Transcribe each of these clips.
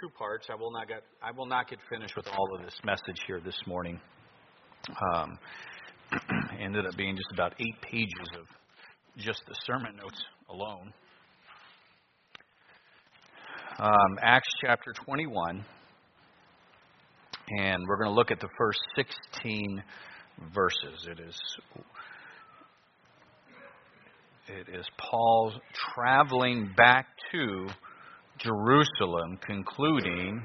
two parts. I will not get I will not get finished with all of this message here this morning. Um, ended up being just about eight pages of just the sermon notes alone. Um, Acts chapter 21, and we're going to look at the first 16 verses. It is it is Paul traveling back to Jerusalem, concluding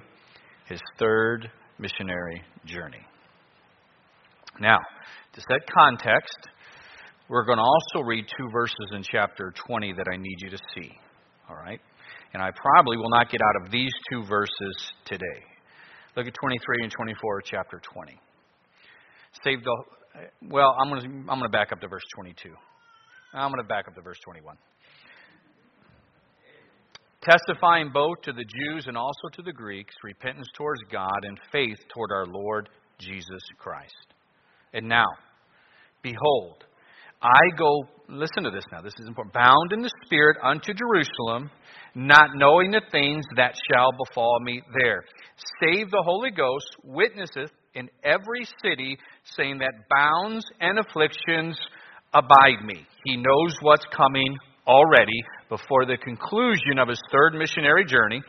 his third missionary journey. Now, to set context, we're going to also read two verses in chapter 20 that I need you to see. All right? And I probably will not get out of these two verses today. Look at 23 and 24 of chapter 20. Save the well, I'm going to I'm going to back up to verse 22. I'm going to back up to verse 21 testifying both to the Jews and also to the Greeks repentance towards God and faith toward our Lord Jesus Christ. And now, behold, I go, listen to this now, this is important, bound in the Spirit unto Jerusalem, not knowing the things that shall befall me there. Save the Holy Ghost witnesseth in every city, saying that bounds and afflictions abide me. He knows what's coming already before the conclusion of his third missionary journey.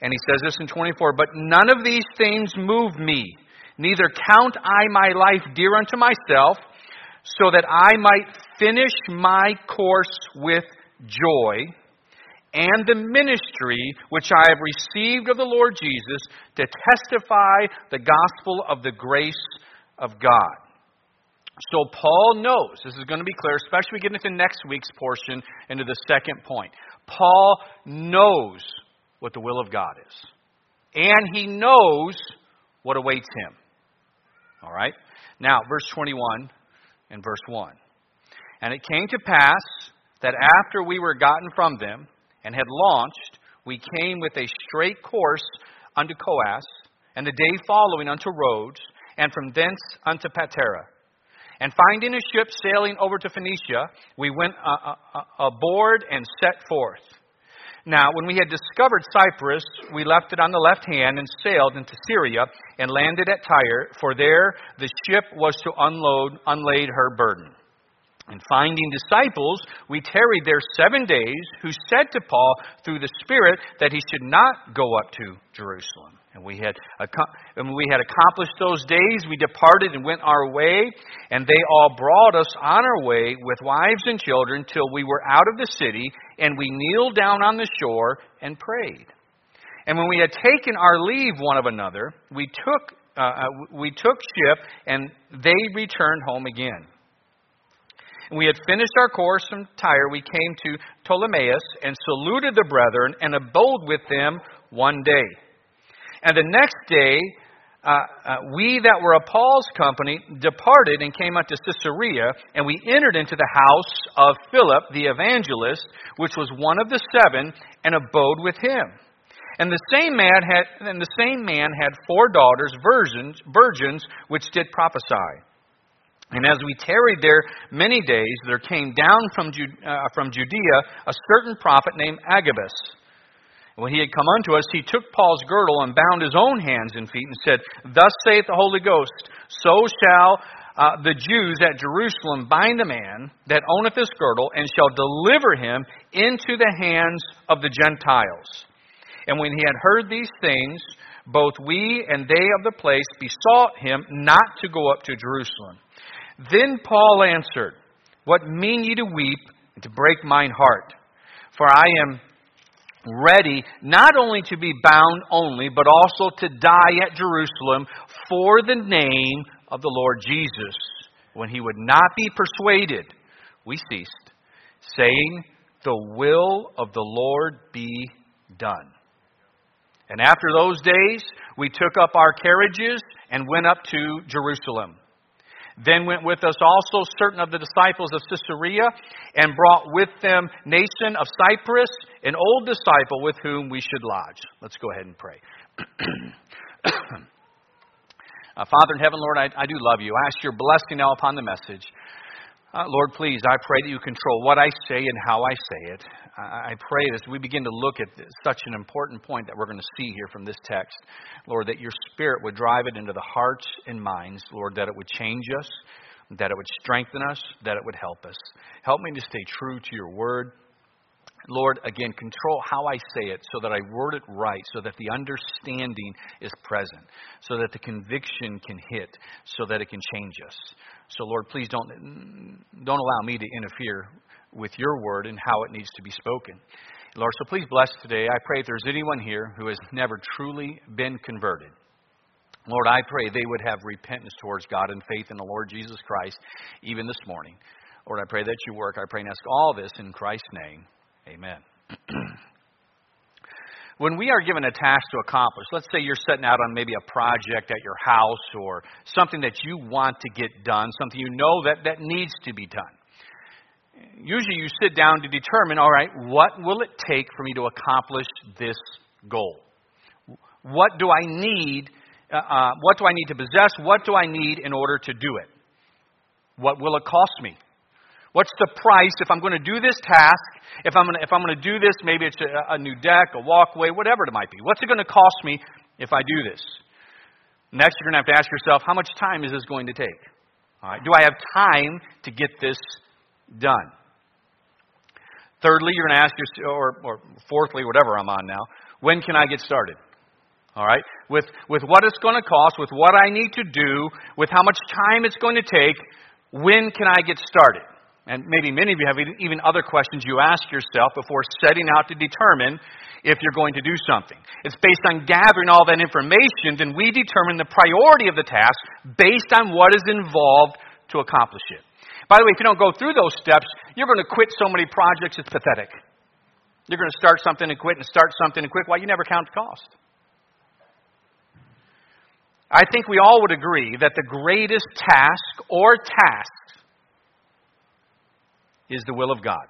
And he says this in 24 But none of these things move me, neither count I my life dear unto myself, so that I might finish my course with joy and the ministry which I have received of the Lord Jesus to testify the gospel of the grace of God. So Paul knows, this is going to be clear, especially we get into next week's portion, into the second point. Paul knows what the will of God is. And he knows what awaits him. All right? Now, verse 21 and verse 1. And it came to pass that after we were gotten from them and had launched, we came with a straight course unto Coos, and the day following unto Rhodes, and from thence unto Patara and finding a ship sailing over to Phoenicia, we went uh, uh, uh, aboard and set forth. Now, when we had discovered Cyprus, we left it on the left hand and sailed into Syria and landed at Tyre, for there the ship was to unload, unlade her burden. And finding disciples, we tarried there seven days, who said to Paul through the Spirit that he should not go up to Jerusalem. And we had, and we had accomplished those days, we departed and went our way, and they all brought us on our way with wives and children till we were out of the city, and we kneeled down on the shore and prayed. And when we had taken our leave one of another, we took, uh, uh we took ship, and they returned home again. We had finished our course from Tyre, we came to Ptolemais and saluted the brethren and abode with them one day. And the next day, uh, uh, we that were of Paul's company departed and came unto Caesarea, and we entered into the house of Philip the evangelist, which was one of the seven, and abode with him. And the same man had, and the same man had four daughters, virgins, virgins, which did prophesy. And as we tarried there many days, there came down from, uh, from Judea a certain prophet named Agabus when he had come unto us, he took Paul's girdle and bound his own hands and feet and said, Thus saith the Holy Ghost, so shall uh, the Jews at Jerusalem bind a man that owneth this girdle and shall deliver him into the hands of the Gentiles. And when he had heard these things, both we and they of the place besought him not to go up to Jerusalem. Then Paul answered, What mean ye to weep and to break mine heart? For I am ready not only to be bound only, but also to die at Jerusalem for the name of the Lord Jesus. When he would not be persuaded, we ceased, saying, The will of the Lord be done. And after those days, we took up our carriages and went up to Jerusalem. Then went with us also certain of the disciples of Caesarea, and brought with them Mnason of Cyprus, an old disciple with whom we should lodge. Let's go ahead and pray. uh, Father in heaven, Lord, I, I do love you. I ask your blessing now upon the message. Uh, Lord, please, I pray that you control what I say and how I say it. I pray as we begin to look at such an important point that we're going to see here from this text, Lord, that your Spirit would drive it into the hearts and minds, Lord, that it would change us, that it would strengthen us, that it would help us. Help me to stay true to your word. Lord, again, control how I say it so that I word it right, so that the understanding is present, so that the conviction can hit, so that it can change us. So, Lord, please don't, don't allow me to interfere with your word and how it needs to be spoken. Lord, so please bless today. I pray if there's anyone here who has never truly been converted, Lord, I pray they would have repentance towards God and faith in the Lord Jesus Christ even this morning. Lord, I pray that you work. I pray and ask all this in Christ's name. Amen. when we are given a task to accomplish, let's say you're setting out on maybe a project at your house or something that you want to get done, something you know that, that needs to be done. Usually you sit down to determine, all right, what will it take for me to accomplish this goal? What do I need? Uh, uh, what do I need to possess? What do I need in order to do it? What will it cost me? What's the price if I'm going to do this task? If I'm going to, if I'm going to do this, maybe it's a, a new deck, a walkway, whatever it might be. What's it going to cost me if I do this? Next, you're going to have to ask yourself, how much time is this going to take? All right, do I have time to get this done? Thirdly, you're going to ask yourself, or, or fourthly, whatever I'm on now, when can I get started? All right? With, with what it's going to cost, with what I need to do, with how much time it's going to take, when can I get started? And maybe many of you have even other questions you ask yourself before setting out to determine if you're going to do something. It's based on gathering all that information, then we determine the priority of the task based on what is involved to accomplish it. By the way, if you don't go through those steps, you're going to quit so many projects, it's pathetic. You're going to start something and quit and start something and quit. Why? You never count the cost. I think we all would agree that the greatest task or tasks is the will of God.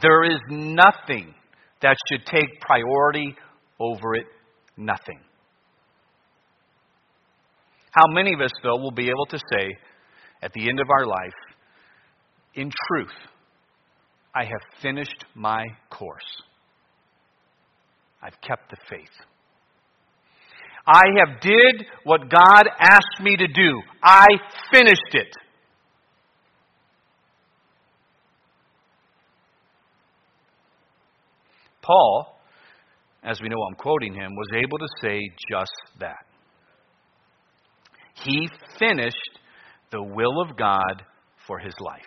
There is nothing that should take priority over it. Nothing. How many of us, though, will be able to say at the end of our life, in truth, I have finished my course. I've kept the faith. I have did what God asked me to do. I finished it. Paul, as we know I'm quoting him, was able to say just that. He finished the will of God for his life.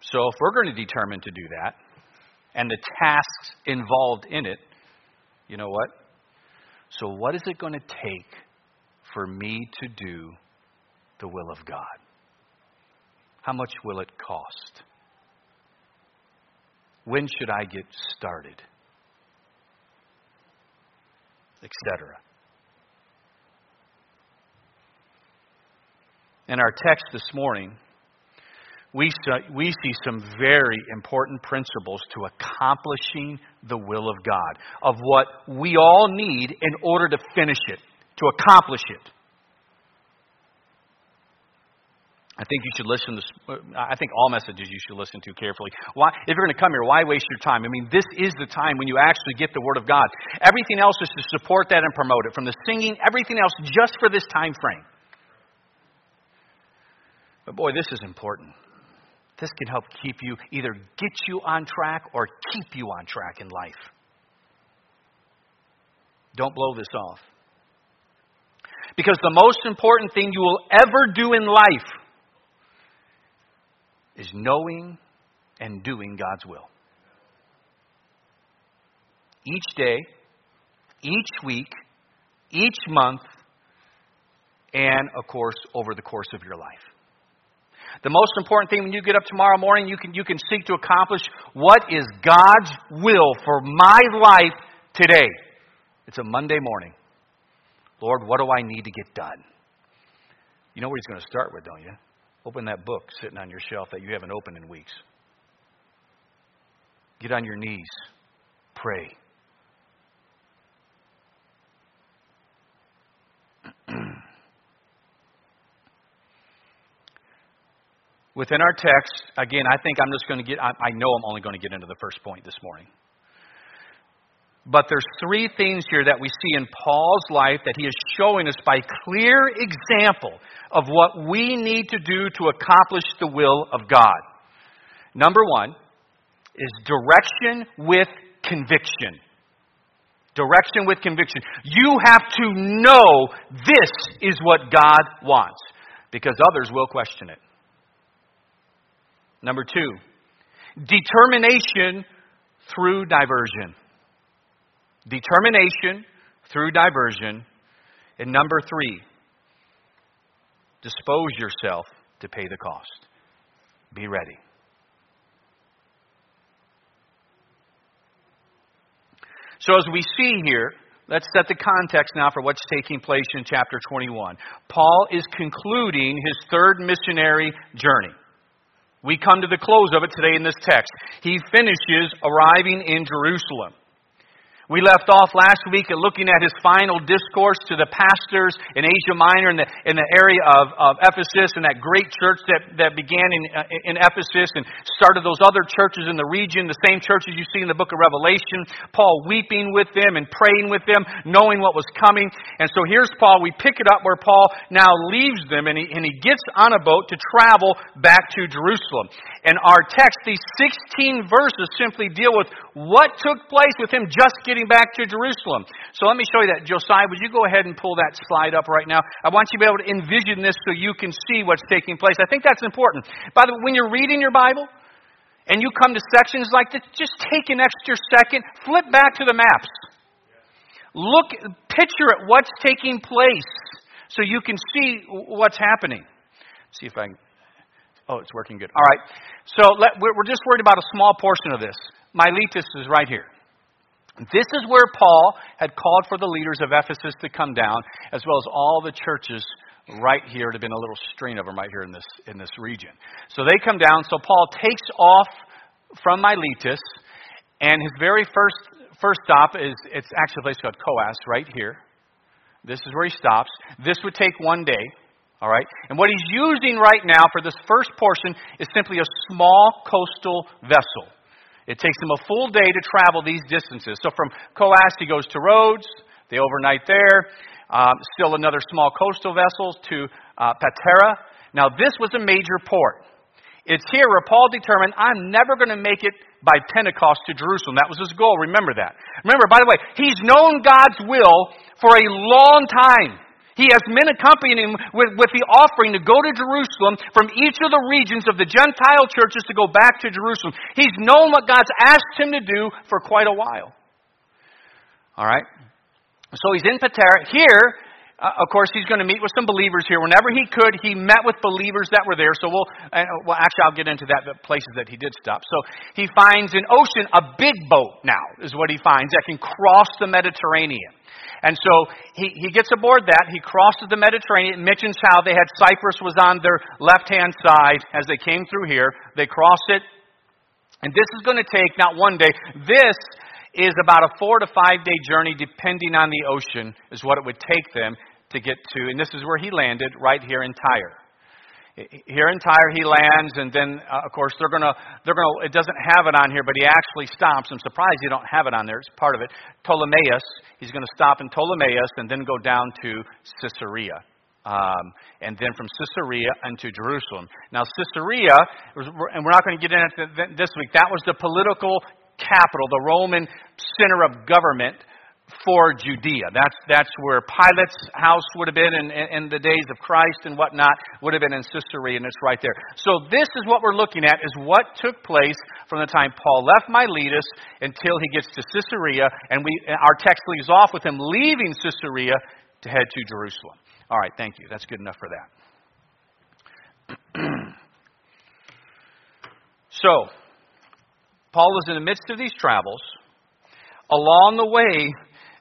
So, if we're going to determine to do that, and the tasks involved in it, you know what? So, what is it going to take for me to do the will of God? How much will it cost? When should I get started? Etc. In our text this morning, we, we see some very important principles to accomplishing the will of God, of what we all need in order to finish it, to accomplish it. I think you should listen to, uh, I think all messages you should listen to carefully. Why, if you're going to come here, why waste your time? I mean, this is the time when you actually get the Word of God. Everything else is to support that and promote it. From the singing, everything else just for this time frame. But boy, this is important. This can help keep you, either get you on track or keep you on track in life. Don't blow this off. Because the most important thing you will ever do in life is knowing and doing God's will. Each day, each week, each month, and of course, over the course of your life. The most important thing when you get up tomorrow morning, you can, you can seek to accomplish what is God's will for my life today. It's a Monday morning. Lord, what do I need to get done? You know where He's going to start with, don't you? Open that book sitting on your shelf that you haven't opened in weeks. Get on your knees. Pray. Within our text, again, I think I'm just going to get, I, I know I'm only going to get into the first point this morning. But there's three things here that we see in Paul's life that he is showing us by clear example of what we need to do to accomplish the will of God. Number one is direction with conviction. Direction with conviction. You have to know this is what God wants because others will question it. Number two, determination through diversion. Determination through diversion. And number three, dispose yourself to pay the cost. Be ready. So, as we see here, let's set the context now for what's taking place in chapter 21. Paul is concluding his third missionary journey. We come to the close of it today in this text. He finishes arriving in Jerusalem. We left off last week at looking at his final discourse to the pastors in Asia Minor in the, in the area of, of Ephesus and that great church that, that began in, uh, in Ephesus and started those other churches in the region, the same churches you see in the book of Revelation. Paul weeping with them and praying with them, knowing what was coming. And so here's Paul. We pick it up where Paul now leaves them and he, and he gets on a boat to travel back to Jerusalem. And our text, these 16 verses, simply deal with what took place with him just getting back to Jerusalem. So let me show you that. Josiah, would you go ahead and pull that slide up right now? I want you to be able to envision this so you can see what's taking place. I think that's important. By the way, when you're reading your Bible, and you come to sections like this, just take an extra second, flip back to the maps. Look, picture at what's taking place so you can see what's happening. See if I can. Oh, it's working good. All right. So let, we're just worried about a small portion of this. Miletus is right here. This is where Paul had called for the leaders of Ephesus to come down, as well as all the churches right here. There'd been a little strain of them right here in this in this region. So they come down. So Paul takes off from Miletus, and his very first first stop is it's actually a place called Coos right here. This is where he stops. This would take one day. All right? And what he's using right now for this first portion is simply a small coastal vessel. It takes them a full day to travel these distances. So from Coos, he goes to Rhodes. They overnight there. Um, still another small coastal vessel to uh, Patara. Now, this was a major port. It's here where Paul determined, I'm never going to make it by Pentecost to Jerusalem. That was his goal. Remember that. Remember, by the way, he's known God's will for a long time. He has men accompanying him with, with the offering to go to Jerusalem from each of the regions of the Gentile churches to go back to Jerusalem. He's known what God's asked him to do for quite a while. All right? So he's in Patara. Here, uh, of course, he's going to meet with some believers here. Whenever he could, he met with believers that were there. So we'll, uh, well, actually, I'll get into that, the places that he did stop. So he finds an ocean, a big boat now, is what he finds, that can cross the Mediterranean. And so he, he gets aboard that. He crosses the Mediterranean. It mentions how they had Cyprus was on their left hand side as they came through here. They cross it. And this is going to take not one day. This is about a four to five day journey, depending on the ocean, is what it would take them to get to. And this is where he landed, right here in Tyre. Here in Tyre, he lands, and then, uh, of course, they're gonna, they're gonna. It doesn't have it on here, but he actually stops. I'm surprised you don't have it on there. It's part of it. Ptolemais. He's going to stop in Ptolemais and then go down to Caesarea. Um, and then from Caesarea into Jerusalem. Now, Caesarea, and we're not going to get into this week, that was the political capital, the Roman center of government for Judea. That's, that's where Pilate's house would have been in, in, in, the days of Christ and whatnot, would have been in Caesarea, and it's right there. So this is what we're looking at, is what took place from the time Paul left Miletus until he gets to Caesarea, and we, our text leaves off with him leaving Caesarea to head to Jerusalem. All right, thank you. That's good enough for that. so, Paul is in the midst of these travels. Along the way,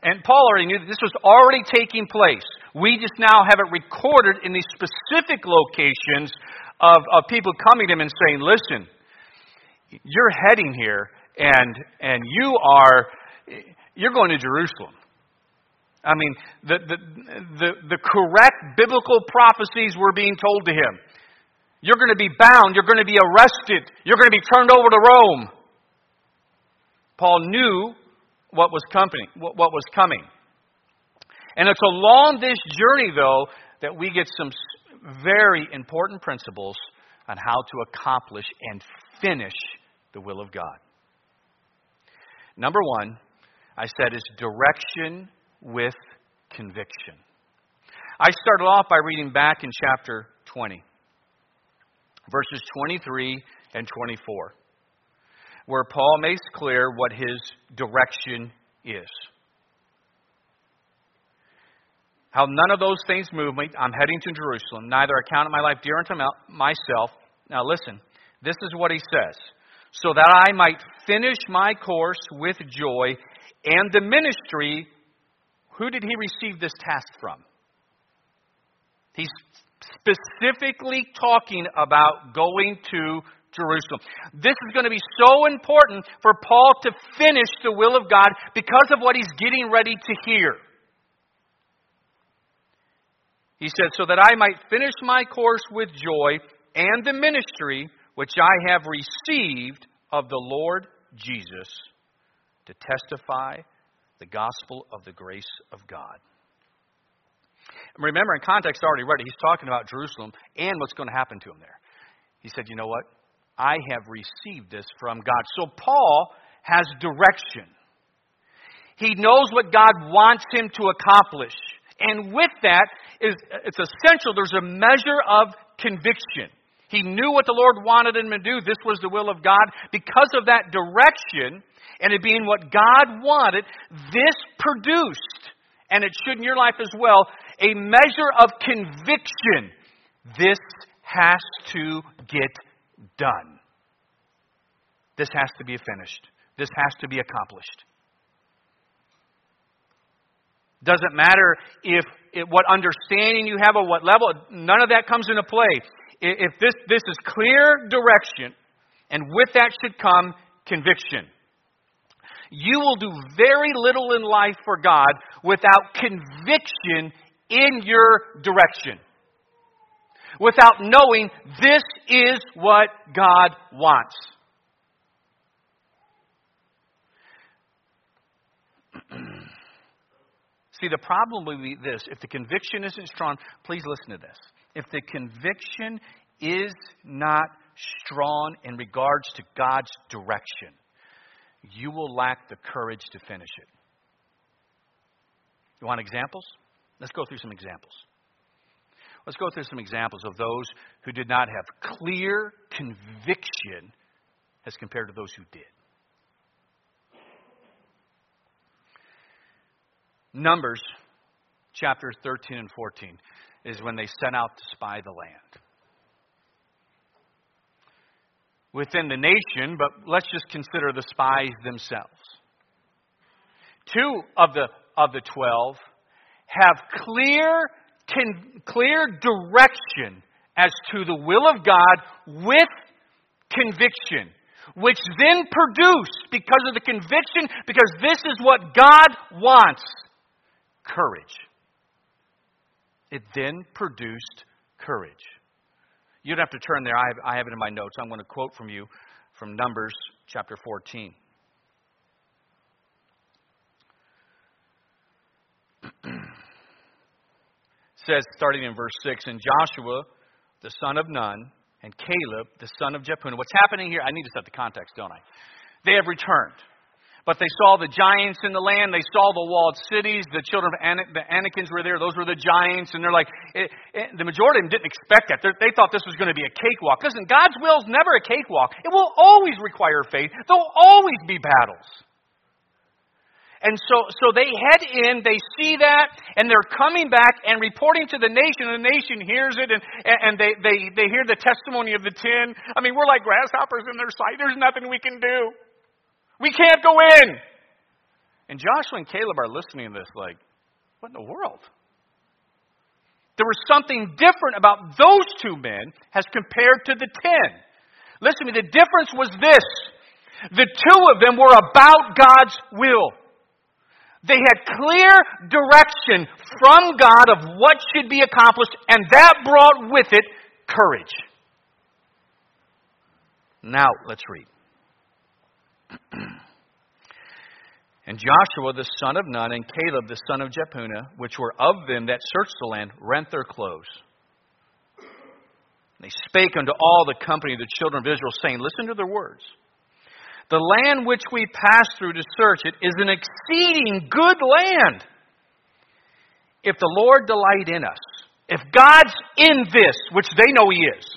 and Paul already knew that this was already taking place. We just now have it recorded in these specific locations of, of people coming to him and saying, listen, you're heading here and, and you are, you're going to Jerusalem. I mean, the, the, the, the correct biblical prophecies were being told to him. You're going to be bound. You're going to be arrested. You're going to be turned over to Rome. Paul knew what was coming. What was coming. And it's along this journey, though, that we get some very important principles on how to accomplish and finish the will of God. Number one, I said, is direction with conviction. I started off by reading back in chapter 20, verses 23 and 24, where Paul makes clear what his direction is. How none of those things move me. I'm heading to Jerusalem. Neither account of my life dear unto myself. Now listen, this is what he says. So that I might finish my course with joy and the ministry. Who did he receive this task from? He's specifically talking about going to Jerusalem. This is going to be so important for Paul to finish the will of God because of what he's getting ready to hear. He said, So that I might finish my course with joy and the ministry which I have received of the Lord Jesus to testify the gospel of the grace of God. Remember, in context, already read he's talking about Jerusalem and what's going to happen to him there. He said, You know what? I have received this from God. So Paul has direction. He knows what God wants him to accomplish. And with that, is, it's essential there's a measure of conviction. He knew what the Lord wanted him to do. This was the will of God. Because of that direction, and it being what God wanted, this produced, and it should in your life as well, a measure of conviction. This has to get done. This has to be finished. This has to be accomplished. Doesn't matter if, what understanding you have or what level, none of that comes into play. If this, this is clear direction, and with that should come conviction. You will do very little in life for God without conviction in your direction. Without knowing this is what God wants. See, the problem will be this if the conviction isn't strong, please listen to this. If the conviction is not strong in regards to God's direction, you will lack the courage to finish it. You want examples? Let's go through some examples. Let's go through some examples of those who did not have clear conviction as compared to those who did. Numbers chapters 13 and 14 is when they set out to spy the land. Within the nation, but let's just consider the spies themselves. Two of the, of the 12 have clear, con, clear direction as to the will of God with conviction, which then produced, because of the conviction, because this is what God wants, courage. It then produced courage. You don't have to turn there. I have, I have it in my notes. I'm going to quote from you from Numbers chapter 14. says, starting in verse 6, and Joshua, the son of Nun, and Caleb, the son of Jephunneh. What's happening here? I need to set the context, don't I? They have returned. But they saw the giants in the land. They saw the walled cities. The children of Anak, the Anakims were there. Those were the giants. And they're like, it, it, the majority of them didn't expect that. They're, they thought this was going to be a cakewalk. Listen, God's will is never a cakewalk. It will always require faith. There'll always be battles. And so, so they head in, they see that, and they're coming back and reporting to the nation, the nation hears it, and, and they, they, they hear the testimony of the ten. I mean, we're like grasshoppers in their sight. There's nothing we can do. We can't go in. And Joshua and Caleb are listening to this like, what in the world? There was something different about those two men as compared to the ten. Listen to me, the difference was this. The two of them were about God's will. They had clear direction from God of what should be accomplished, and that brought with it courage. Now, let's read. and Joshua the son of Nun and Caleb the son of Jephunneh, which were of them that searched the land, rent their clothes. They spake unto all the company of the children of Israel, saying, Listen to their words. The land which we passed through to search it is an exceeding good land. If the Lord delight in us, if God's in this, which they know He is,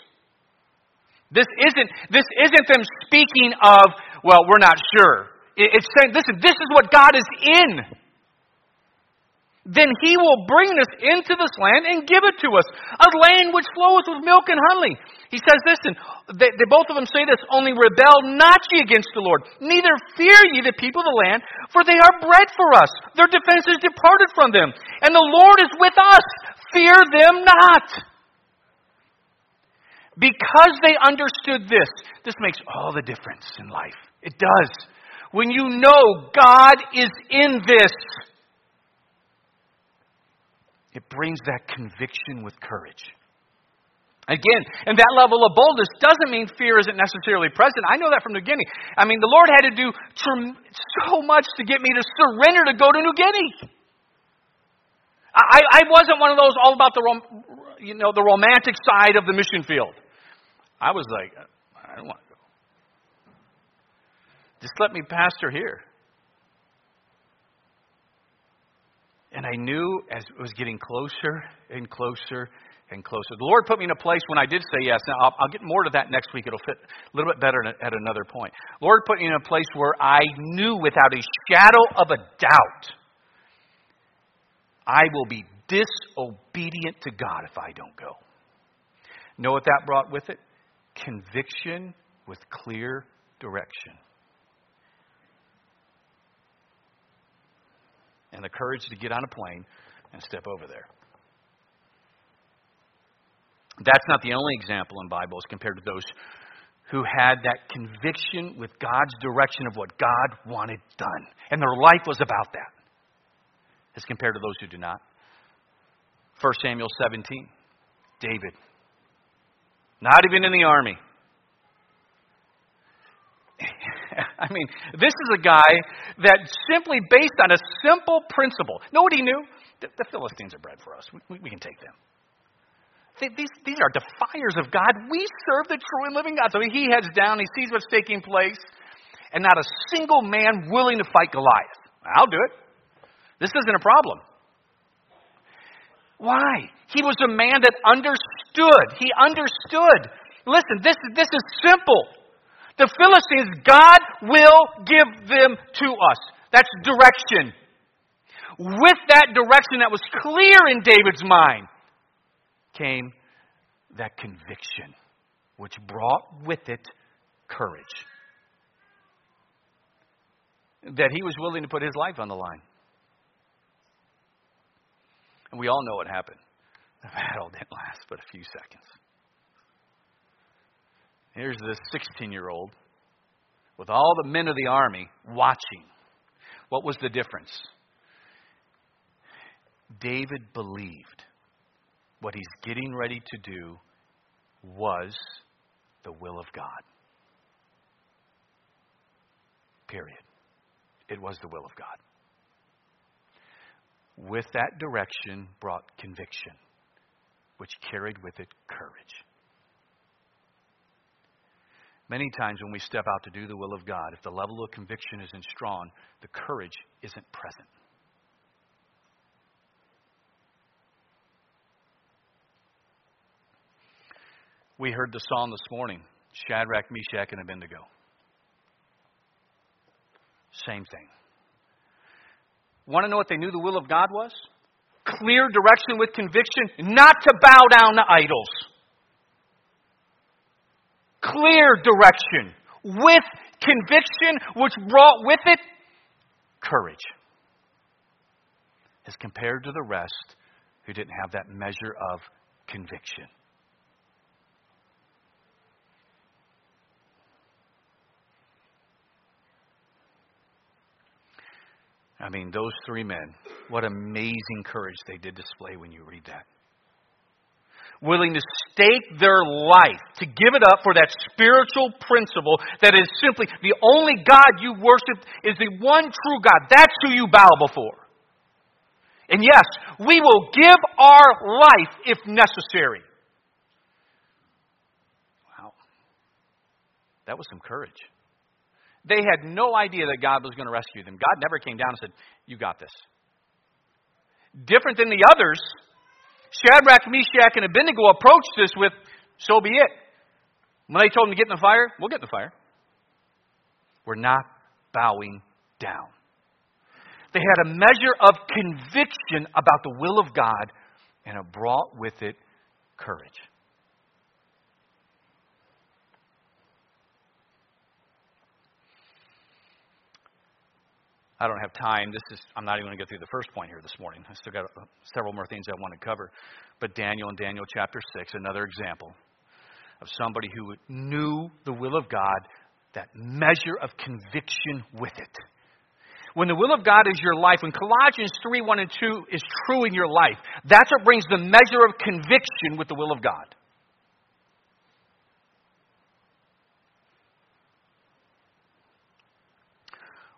this isn't, this isn't them speaking of, well, we're not sure. It's saying, listen, this is what God is in then he will bring us into this land and give it to us, a land which floweth with milk and honey. He says, listen, they, they, both of them say this, only rebel not ye against the Lord, neither fear ye the people of the land, for they are bread for us. Their defense is departed from them, and the Lord is with us. Fear them not. Because they understood this, this makes all the difference in life. It does. When you know God is in this, it brings that conviction with courage. Again, and that level of boldness doesn't mean fear isn't necessarily present. I know that from the beginning. I mean, the Lord had to do so much to get me to surrender to go to New Guinea. I, I wasn't one of those all about the you know the romantic side of the mission field. I was like, I don't want to go. Just let me pastor here. And I knew as it was getting closer and closer and closer. The Lord put me in a place when I did say yes. Now, I'll, I'll get more to that next week. It'll fit a little bit better at another point. Lord put me in a place where I knew without a shadow of a doubt I will be disobedient to God if I don't go. Know what that brought with it? Conviction with clear direction. And the courage to get on a plane and step over there. That's not the only example in Bibles compared to those who had that conviction with God's direction of what God wanted done. And their life was about that, as compared to those who do not. 1 Samuel 17, David. Not even in the army. I mean, this is a guy that simply based on a simple principle. He knew? The, the Philistines are bread for us. We, we, we can take them. These, these are defiers of God. We serve the true and living God. So he heads down, he sees what's taking place, and not a single man willing to fight Goliath. I'll do it. This isn't a problem. Why? He was a man that understood. He understood. Listen, this, this is simple. The Philistines, God will give them to us. That's direction. With that direction that was clear in David's mind came that conviction, which brought with it courage. That he was willing to put his life on the line. And we all know what happened. The battle didn't last but a few seconds. Here's this 16 year old with all the men of the army watching. What was the difference? David believed what he's getting ready to do was the will of God. Period. It was the will of God. With that direction brought conviction, which carried with it courage. Many times when we step out to do the will of God, if the level of conviction isn't strong, the courage isn't present. We heard the song this morning Shadrach, Meshach, and Abednego. Same thing. Want to know what they knew the will of God was? Clear direction with conviction, not to bow down to idols clear direction with conviction, which brought with it courage, as compared to the rest who didn't have that measure of conviction. I mean, those three men, what amazing courage they did display when you read that. Willing to stake their life, to give it up for that spiritual principle that is simply the only God you worship is the one true God. That's who you bow before. And yes, we will give our life if necessary. Wow. That was some courage. They had no idea that God was going to rescue them. God never came down and said, You got this. Different than the others, Shadrach, Meshach, and Abednego approached this with, So be it. When they told them to get in the fire, we'll get in the fire. We're not bowing down. They had a measure of conviction about the will of God, and it brought with it courage. I don't have time. This is I'm not even going to go through the first point here this morning. I still got uh, several more things I want to cover. But Daniel in Daniel chapter 6, another example of somebody who knew the will of God, that measure of conviction with it. When the will of God is your life, when Colossians 3 1 and 2 is true in your life, that's what brings the measure of conviction with the will of God.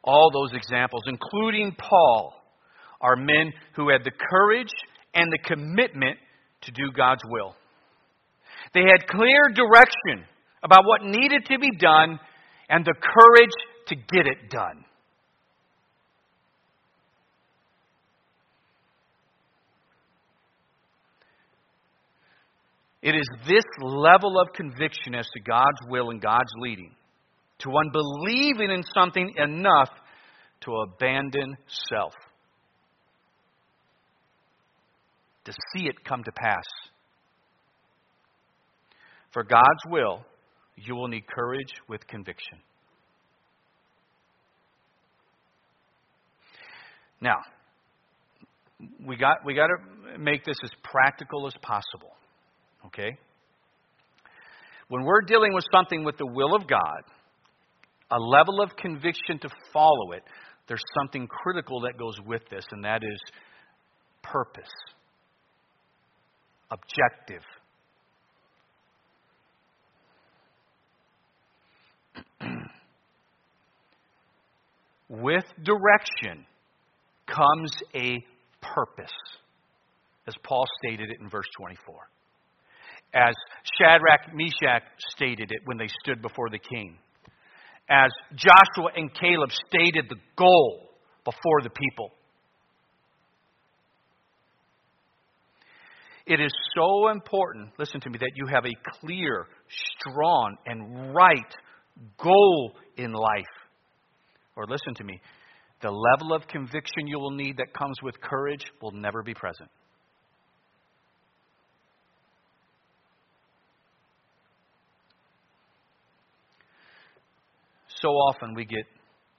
All those examples, including Paul, are men who had the courage and the commitment to do God's will. They had clear direction about what needed to be done and the courage to get it done. It is this level of conviction as to God's will and God's leading to one believing in something enough to abandon self, to see it come to pass. For God's will, you will need courage with conviction. Now, we got, we got to make this as practical as possible. Okay? When we're dealing with something with the will of God, a level of conviction to follow it, there's something critical that goes with this, and that is purpose, objective. with direction comes a purpose, as Paul stated it in verse 24. As Shadrach, Meshach stated it when they stood before the king as Joshua and Caleb stated the goal before the people. It is so important, listen to me, that you have a clear, strong, and right goal in life. Or listen to me, the level of conviction you will need that comes with courage will never be present. So often we get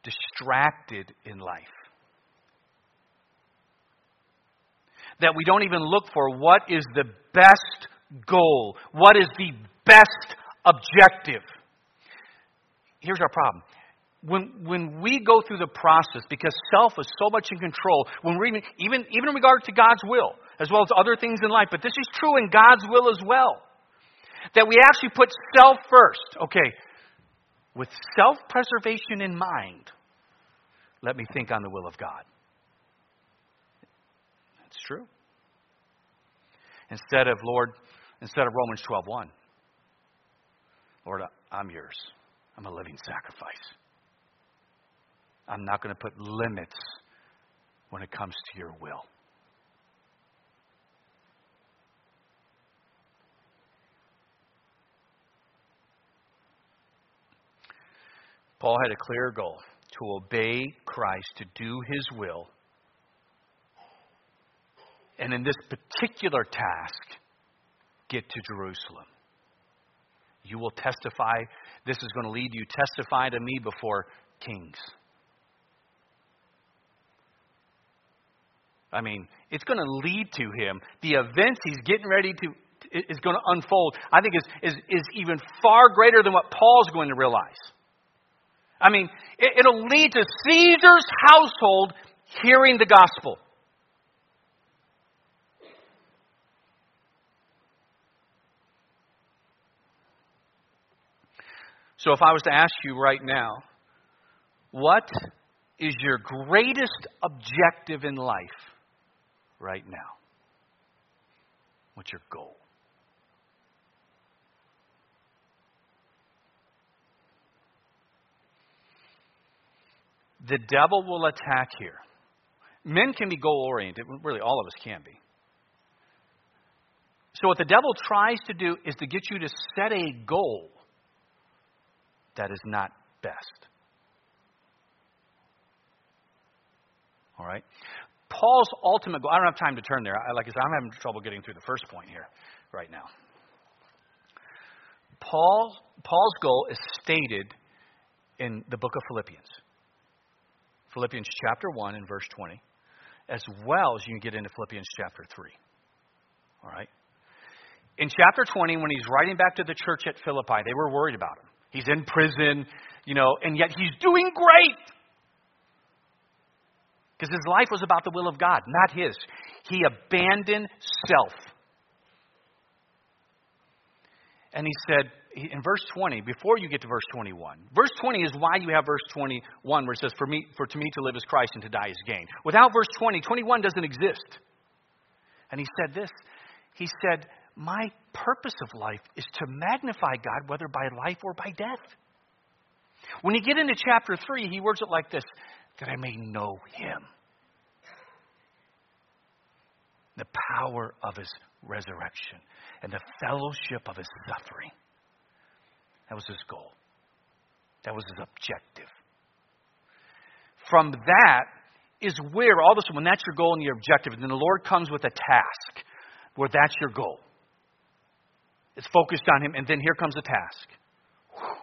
distracted in life. That we don't even look for what is the best goal, what is the best objective. Here's our problem. When, when we go through the process, because self is so much in control, when we're even, even, even in regard to God's will, as well as other things in life, but this is true in God's will as well, that we actually put self first. Okay, with self preservation in mind, let me think on the will of God. That's true. Instead of, Lord, instead of Romans 12:1, Lord, I'm yours. I'm a living sacrifice. I'm not going to put limits when it comes to your will. Paul had a clear goal to obey Christ, to do his will. And in this particular task, get to Jerusalem. You will testify. This is going to lead you testify to me before kings. I mean, it's going to lead to him. The events he's getting ready to is going to unfold. I think is is is even far greater than what Paul's going to realize. I mean, it, will lead to Caesar's household hearing the gospel. So, if I was to ask you right now, what is your greatest objective in life right now? What's your goal? The devil will attack here. Men can be goal oriented. Really, all of us can be. So, what the devil tries to do is to get you to set a goal that is not best. All right? Paul's ultimate goal, I don't have time to turn there. I, like I said, I'm having trouble getting through the first point here right now. Paul, Paul's goal is stated in the book of Philippians. Philippians chapter 1 and verse 20, as well as you can get into Philippians chapter 3. All right? In chapter 20, when he's writing back to the church at Philippi, they were worried about him. He's in prison, you know, and yet he's doing great. Because his life was about the will of God, not his. He abandoned self. And he said, in verse 20, before you get to verse 21, verse 20 is why you have verse 21 where it says, for, me, for to me to live is Christ and to die is gain. Without verse 20, 21 doesn't exist. And he said this He said, My purpose of life is to magnify God, whether by life or by death. When you get into chapter 3, he words it like this that I may know him. The power of his resurrection and the fellowship of his suffering. That was his goal. That was his objective. From that is where all of a sudden, when that's your goal and your objective, and then the Lord comes with a task where that's your goal. It's focused on Him, and then here comes a task. Whew.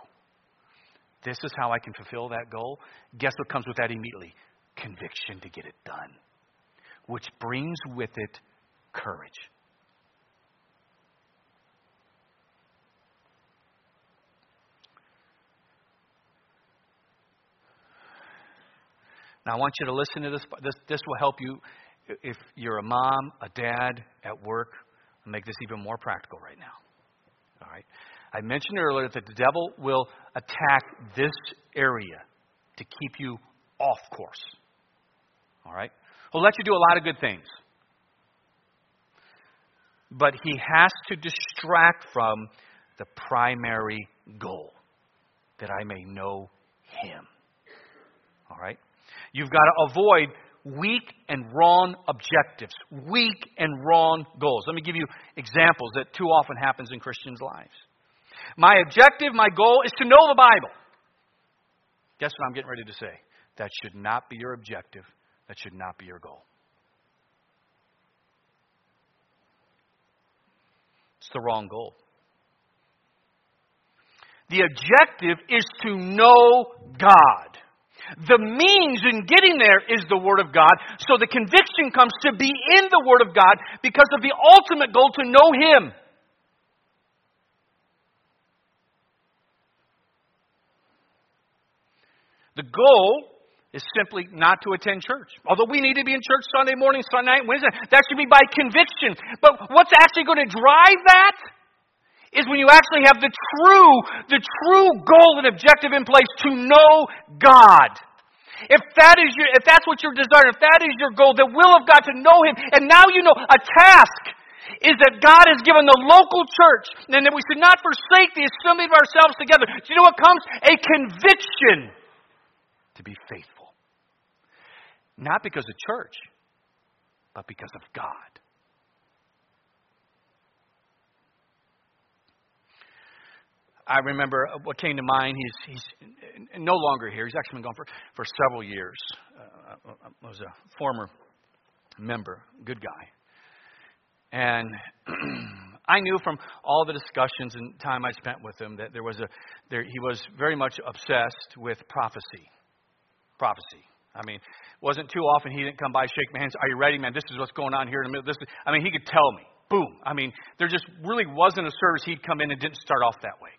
This is how I can fulfill that goal. Guess what comes with that immediately? Conviction to get it done, which brings with it courage. Now, I want you to listen to this. This, this will help you if you're a mom, a dad, at work. I'll make this even more practical right now. All right? I mentioned earlier that the devil will attack this area to keep you off course. All right? He'll let you do a lot of good things. But he has to distract from the primary goal that I may know him. All right? You've got to avoid weak and wrong objectives, weak and wrong goals. Let me give you examples that too often happens in Christians' lives. My objective, my goal is to know the Bible. Guess what I'm getting ready to say? That should not be your objective. That should not be your goal. It's the wrong goal. The objective is to know God. The means in getting there is the Word of God. So the conviction comes to be in the Word of God because of the ultimate goal to know Him. The goal is simply not to attend church. Although we need to be in church Sunday morning, Sunday night, Wednesday, that should be by conviction. But what's actually going to drive that is when you actually have the true, the true goal and objective in place to know God. If that is your, if that's what you're desiring, if that is your goal, the will of God to know Him, and now you know a task is that God has given the local church, and that we should not forsake the assembly of ourselves together. Do you know what comes? A conviction to be faithful. Not because of church, but because of God. I remember what came to mind. He's, he's no longer here. He's actually been gone for, for several years. Uh, uh was a former member, good guy. And I knew from all the discussions and time I spent with him that there was a, there, he was very much obsessed with prophecy. Prophecy. I mean, it wasn't too often he didn't come by, shake my hands. Are you ready, man? This is what's going on here in the middle. This is, I mean, he could tell me. Boom. I mean, there just really wasn't a service he'd come in and didn't start off that way.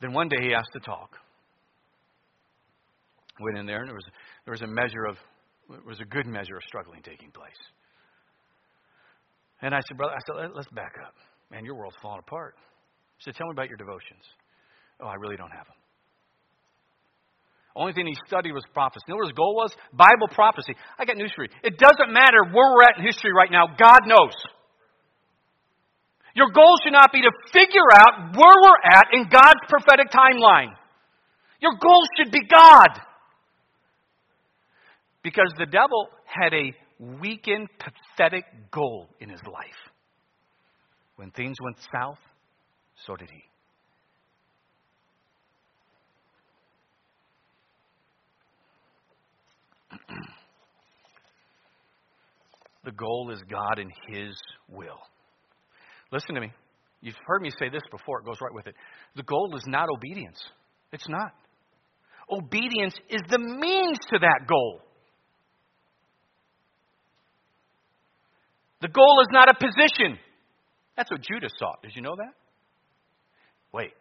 Then one day he asked to talk. Went in there, and there was, there was a measure of, it was a good measure of struggling taking place. And I said, Brother, I said, let's back up. Man, your world's falling apart. He said, Tell me about your devotions. Oh, I really don't have them. Only thing he studied was prophecy. You know what his goal was? Bible prophecy. I got news for you. It doesn't matter where we're at in history right now. God knows. Your goal should not be to figure out where we're at in God's prophetic timeline. Your goal should be God. Because the devil had a weakened, pathetic goal in his life. When things went south, so did he. the goal is God and His will. Listen to me. You've heard me say this before, it goes right with it. The goal is not obedience. It's not. Obedience is the means to that goal. The goal is not a position. That's what Judas thought. Did you know that? Wait.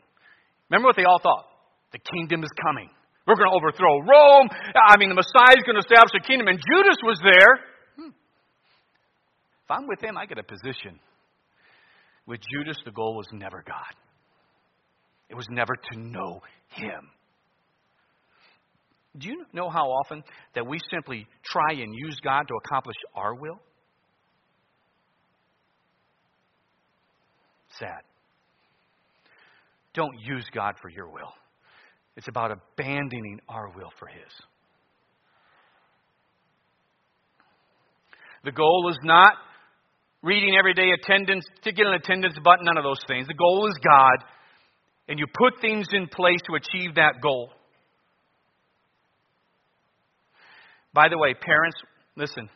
Remember what they all thought? The kingdom is coming. We're going to overthrow Rome. I mean, the Messiah is going to establish a kingdom. And Judas was there. Hmm. If I'm with him, I get a position. With Judas, the goal was never God, it was never to know him. Do you know how often that we simply try and use God to accomplish our will? Sad. Don't use God for your will. It's about abandoning our will for His. The goal is not reading every day attendance to get an attendance button, none of those things. The goal is God, and you put things in place to achieve that goal. By the way, parents, listen.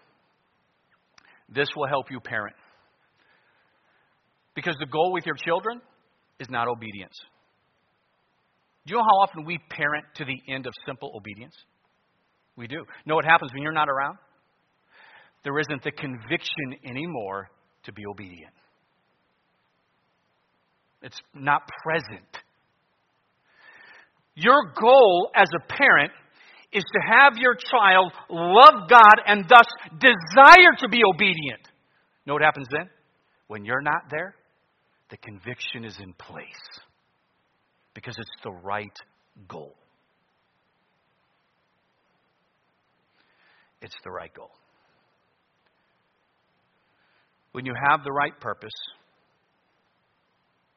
This will help you parent. Because the goal with your children is not obedience. Do you know how often we parent to the end of simple obedience? We do. Know what happens when you're not around? There isn't the conviction anymore to be obedient. It's not present. Your goal as a parent is to have your child love God and thus desire to be obedient. Know what happens then? When you're not there, the conviction is in place because it's the right goal. It's the right goal. When you have the right purpose,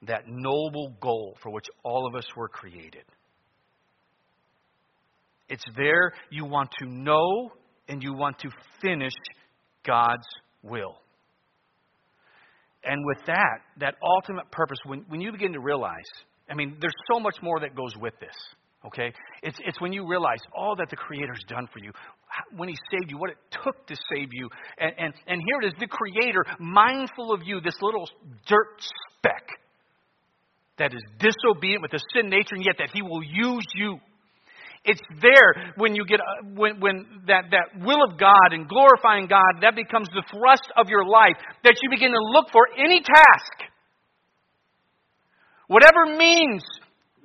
that noble goal for which all of us were created, it's there you want to know and you want to finish God's will. And with that, that ultimate purpose, when, when you begin to realize I mean, there's so much more that goes with this. Okay? It's, it's when you realize all that the Creator's done for you, when He saved you, what it took to save you. And, and, and here it is the Creator, mindful of you, this little dirt speck that is disobedient with a sin nature, and yet that He will use you. It's there when you get uh, when when that that will of God and glorifying God that becomes the thrust of your life that you begin to look for any task Whatever means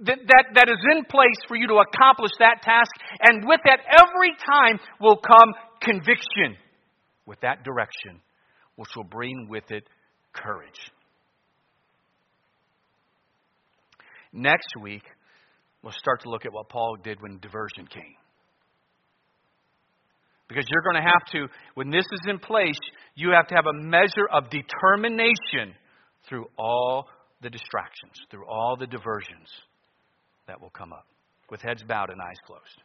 that, that, that is in place for you to accomplish that task. And with that, every time will come conviction with that direction, which will bring with it courage. Next week, we'll start to look at what Paul did when diversion came. Because you're going to have to, when this is in place, you have to have a measure of determination through all the distractions, through all the diversions that will come up, with heads bowed and eyes closed.